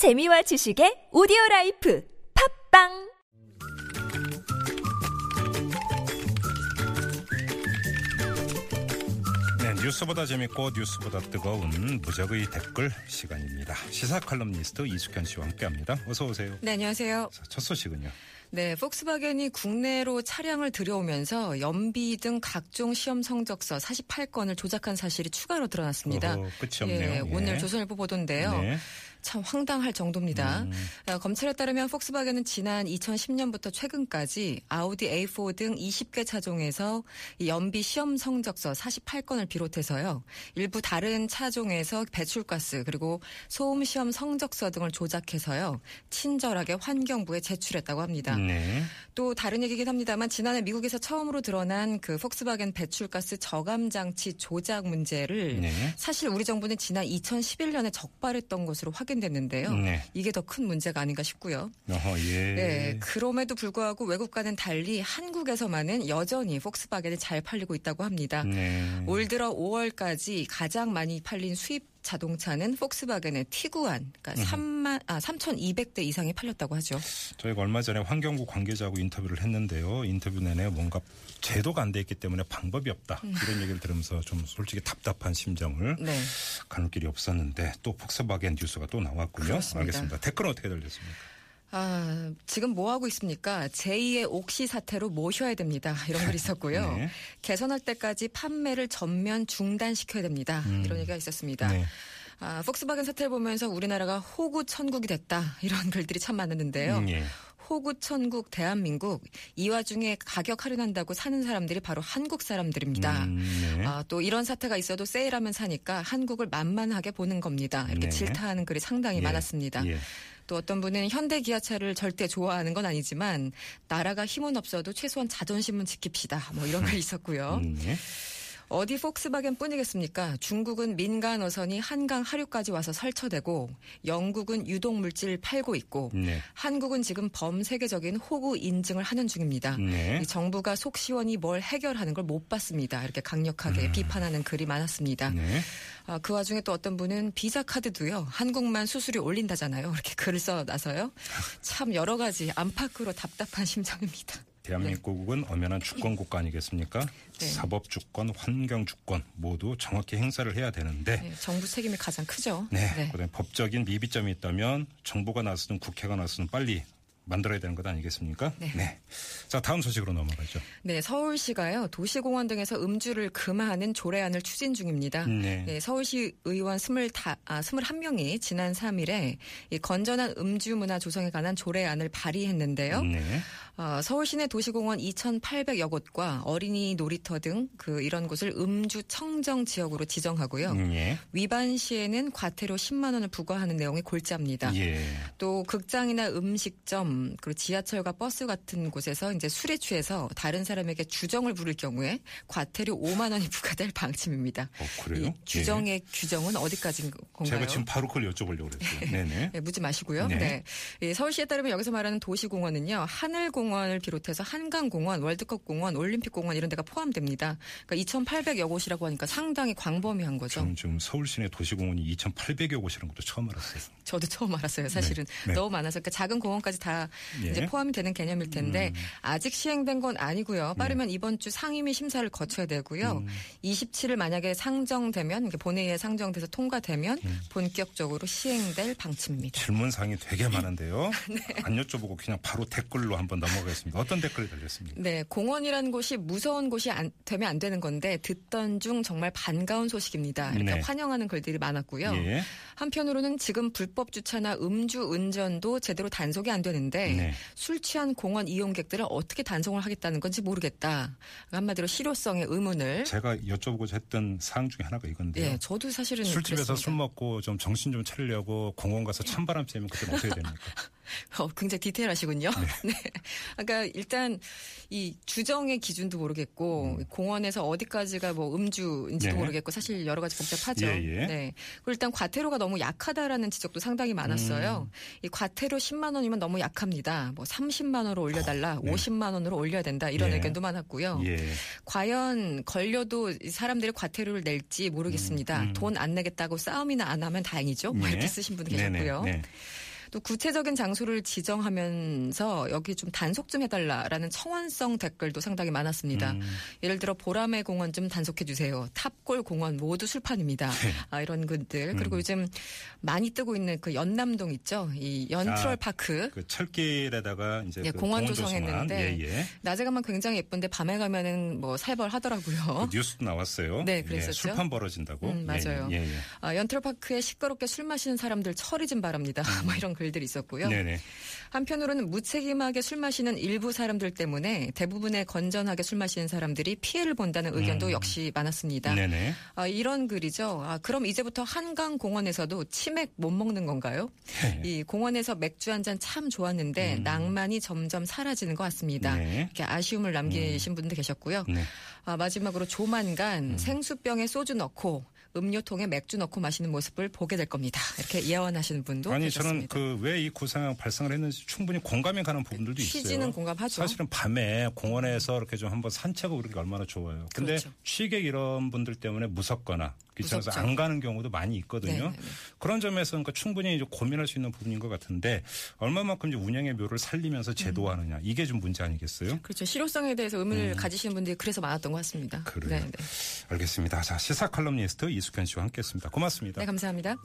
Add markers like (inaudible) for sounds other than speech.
재미와 지식의 오디오 라이프 팟빵 네, 뉴스보다 재밌고 뉴스보다 뜨거운 무적의 댓글 시간입니다. 시사 칼럼니스트 이숙현 씨와 함께합니다. 어서 오세요. 네, 안녕하세요. 자, 첫 소식은요. 네, 폭스바겐이 국내로 차량을 들여오면서 연비 등 각종 시험 성적서 48건을 조작한 사실이 추가로 드러났습니다. 어허, 끝이 없네요. 예, 예. 오늘 조선일보 보도인데요. 네. 참 황당할 정도입니다. 음. 어, 검찰에 따르면 폭스바겐은 지난 2010년부터 최근까지 아우디 A4 등 20개 차종에서 이 연비 시험 성적서 48건을 비롯해서요. 일부 다른 차종에서 배출가스 그리고 소음 시험 성적서 등을 조작해서요. 친절하게 환경부에 제출했다고 합니다. 네. 또 다른 얘기긴 합니다만 지난해 미국에서 처음으로 드러난 그 폭스바겐 배출가스 저감 장치 조작 문제를 네. 사실 우리 정부는 지난 2011년에 적발했던 것으로 확인 됐는데요. 네. 이게 더 큰 문제가 아닌가 싶고요. 어허, 예. 네, 그럼에도 불구하고 외국과는 달리 한국에서만은 여전히 폭스바겐이 잘 팔리고 있다고 합니다. 네. 올 들어 5월까지 가장 많이 팔린 수입 자동차는 폭스바겐의 티구안, 그러니까 3만 아 3,200대 이상이 팔렸다고 하죠. 저희가 얼마 전에 환경부 관계자하고 인터뷰를 했는데요. 인터뷰 내내 뭔가 제도가 안 돼 있기 때문에 방법이 없다. 이런 얘기를 들으면서 좀 솔직히 답답한 심정을 네. 가눌 길이 없었는데 또 폭스바겐 뉴스가 또 나왔군요. 그렇습니다. 알겠습니다. 댓글은 어떻게 들렸습니까? 아, 지금 뭐 하고 있습니까? 제2의 옥시 사태로 모셔야 됩니다. (laughs) 이런 글이 있었고요. 네. 개선할 때까지 판매를 전면 중단시켜야 됩니다. 이런 얘기가 있었습니다. 네. 아, 폭스바겐 사태를 보면서 우리나라가 호구 천국이 됐다. 이런 (laughs) 글들이 참 많았는데요. 음, 예. 호구 천국 대한민국 이 와중에 가격 할인한다고 사는 사람들이 바로 한국 사람들입니다. 음, 네. 아, 또 이런 사태가 있어도 세일하면 사니까 한국을 만만하게 보는 겁니다. 이렇게 네. 질타하는 글이 상당히 예. 많았습니다. 예. 또 어떤 분은 현대 기아차를 절대 좋아하는 건 아니지만 나라가 힘은 없어도 최소한 자존심은 지킵시다. 뭐 이런 (laughs) 글이 있었고요. 음, 예. 어디 폭스바겐 뿐이겠습니까? 중국은 민간 어선이 한강 하류까지 와서 설쳐대고 영국은 유독 물질 팔고 있고 네. 한국은 지금 범세계적인 호구 인증을 하는 중입니다. 네. 이 정부가 속 시원히 뭘 해결하는 걸 못 봤습니다. 이렇게 강력하게 비판하는 글이 많았습니다. 음. 네. 아, 그 와중에 또 어떤 분은 비자 카드도요 한국만 수수료 올린다잖아요. 이렇게 글을 써놔서요. 참 여러 가지 안팎으로 답답한 (laughs) 심정입니다. 대한민국은 엄연한 주권 국가 아니겠습니까? 네. 사법 주권, 환경 주권 모두 정확히 행사를 해야 되는데 네, 정부 책임이 가장 크죠. 네. 네. 그다음에 법적인 미비점이 있다면 정부가 나서든 국회가 나서든 빨리 만들어야 되는 것 아니겠습니까? 네. 자, 다음 소식으로 넘어가죠. 네, 서울시가요 도시공원 등에서 음주를 금하는 조례안을 추진 중입니다. 네. 네, 서울시 의원 20, 아, 21명이 지난 3일에 이 건전한 음주 문화 조성에 관한 조례안을 발의했는데요. 네. 어, 서울시 내 도시공원 2,800여 곳과 어린이 놀이터 등 그 이런 곳을 음주 청정 지역으로 지정하고요. 음, 예. 위반 시에는 과태료 10만 원을 부과하는 내용이 골자입니다. 예. 또 극장이나 음식점 그리고 지하철과 버스 같은 곳에서 이제 술에 취해서 다른 사람에게 주정을 부를 경우에 과태료 5만 원이 (laughs) 부과될 방침입니다. 어, 그래요? 이 주정의 규정은 어디까지인 예. 건가요? 제가 지금 바로 그걸 여쭤보려고 그랬어요. (laughs) 네네. 네, 묻지 마시고요. 네. 네. 예, 서울시에 따르면 여기서 말하는 도시공원은요, 하늘공원을 비롯해서 한강공원, 월드컵공원, 올림픽공원 이런 데가 포함됩니다. 그러니까 2,800여 곳이라고 하니까 상당히 광범위한 거죠. 저는 지금 서울 시내 도시공원이 2,800여 곳이라는 것도 처음 알았어요. 저도 처음 알았어요. 사실은 네. 너무 많아서 그러니까 작은 공원까지 다 예. 음. 이제 포함이 되는 개념일 텐데 아직 시행된 건 아니고요. 빠르면 네. 이번 주 상임위 심사를 거쳐야 되고요. 음. 27일 만약에 상정되면 본회의에 상정돼서 통과되면 음. 본격적으로 시행될 방침입니다. 질문 사항이 되게 많은데요. (laughs) 네. 안 여쭤보고 그냥 바로 댓글로 한번 넘어가겠습니다. 어떤 댓글이 달렸습니까? 네, 공원이라는 곳이 무서운 곳이 안, 되면 안 되는 건데 듣던 중 정말 반가운 소식입니다. 이렇게 네. 환영하는 글들이 많았고요. 예. 한편으로는 지금 불법 주차나 음주 운전도 제대로 단속이 안 되는데 네. 술 취한 공원 이용객들을 어떻게 단속을 하겠다는 건지 모르겠다. 한마디로 실효성의 의문을 제가 여쭤보고자 했던 사항 중에 하나가 이건데요. 예, 저도 사실은 술집에서 그랬습니다. 술 먹고 좀 정신 좀 차리려고 공원 가서 찬바람 쐬면 그때 어떻게 됩니까? (laughs) 어, 굉장히 디테일하시군요. (laughs) 네. 그러니까 일단 이 주정의 기준도 모르겠고 공원에서 어디까지가 뭐 음주인지도 음. 네. 모르겠고 사실 여러 가지 복잡하죠. 예, 예. 네. 그리고 일단 과태료가 너무 약하다라는 지적도 상당히 많았어요. 음. 이 과태료 10만 원이면 너무 약합니다. 뭐 30만 원으로 올려달라, 네. 50만 원으로 올려야 된다 이런 예. 의견도 많았고요. 예. 과연 걸려도 이 사람들이 과태료를 낼지 모르겠습니다. 음, 음. 돈안 내겠다고 싸움이나 안 하면 다행이죠. 뭐 네. 이렇게 쓰신 네네, 계셨고요. 네. 또 구체적인 장소를 지정하면서 여기 좀 단속 좀 해달라라는 청원성 댓글도 상당히 많았습니다. 음. 예를 들어 보라매 공원 좀 단속해 주세요. 탑골 공원 모두 술판입니다. 네. 아, 이런 글들 음. 그리고 요즘 많이 뜨고 있는 그 연남동 있죠. 이 연트럴 아, 파크. 그 철길에다가 이제 예, 그 공원 공원 조성했는데. 예, 예. 낮에 가면 굉장히 예쁜데 밤에 가면은 뭐 살벌하더라고요. 그 뉴스도 나왔어요. 네, 예, 그랬었죠. 술판 벌어진다고. 음, 맞아요. 예, 예, 예. 아, 연트럴 파크에 시끄럽게 술 마시는 사람들 처리 좀 바랍니다. (laughs) 뭐 이런 글들이 있었고요. 음. 네네. 한편으로는 무책임하게 술 마시는 일부 사람들 때문에 대부분의 건전하게 술 마시는 사람들이 피해를 본다는 의견도 음. 역시 많았습니다. 네네. 아, 이런 글이죠. 아, 그럼 이제부터 한강 공원에서도 치맥 못 먹는 건가요? 네. 이 공원에서 맥주 한 잔 참 좋았는데 낭만이 점점 사라지는 것 같습니다. 음. 네. 이렇게 아쉬움을 남기신 분도 계셨고요. 네. 아, 마지막으로 조만간 생수병에 소주 넣고 음료통에 맥주 넣고 마시는 모습을 보게 될 겁니다. 이렇게 예언하시는 분도 아니 저는 계셨습니다. 그왜 이 구상이 발생을 했는지 충분히 공감이 가는 부분들도 있어요. 취지는 공감하죠. 사실은 밤에 공원에서 이렇게 좀 한번 산책하고 그런 게 얼마나 좋아요. 근데 그렇죠. 취객 이런 분들 때문에 무섭거나 귀찮아서 무섭죠. 안 가는 경우도 많이 있거든요. 네네네. 그런 점에서 그러니까 충분히 이제 고민할 수 있는 부분인 것 같은데 얼마만큼 이제 운영의 묘를 살리면서 제도화하느냐 이게 좀 문제 아니겠어요? 그렇죠. 실효성에 대해서 의문을 가지시는 분들이 그래서 많았던 것 같습니다. 음. 그래요. 네, 네. 알겠습니다. 자 시사 칼럼니스트 이숙현 씨와 함께했습니다. 고맙습니다. 네, 감사합니다.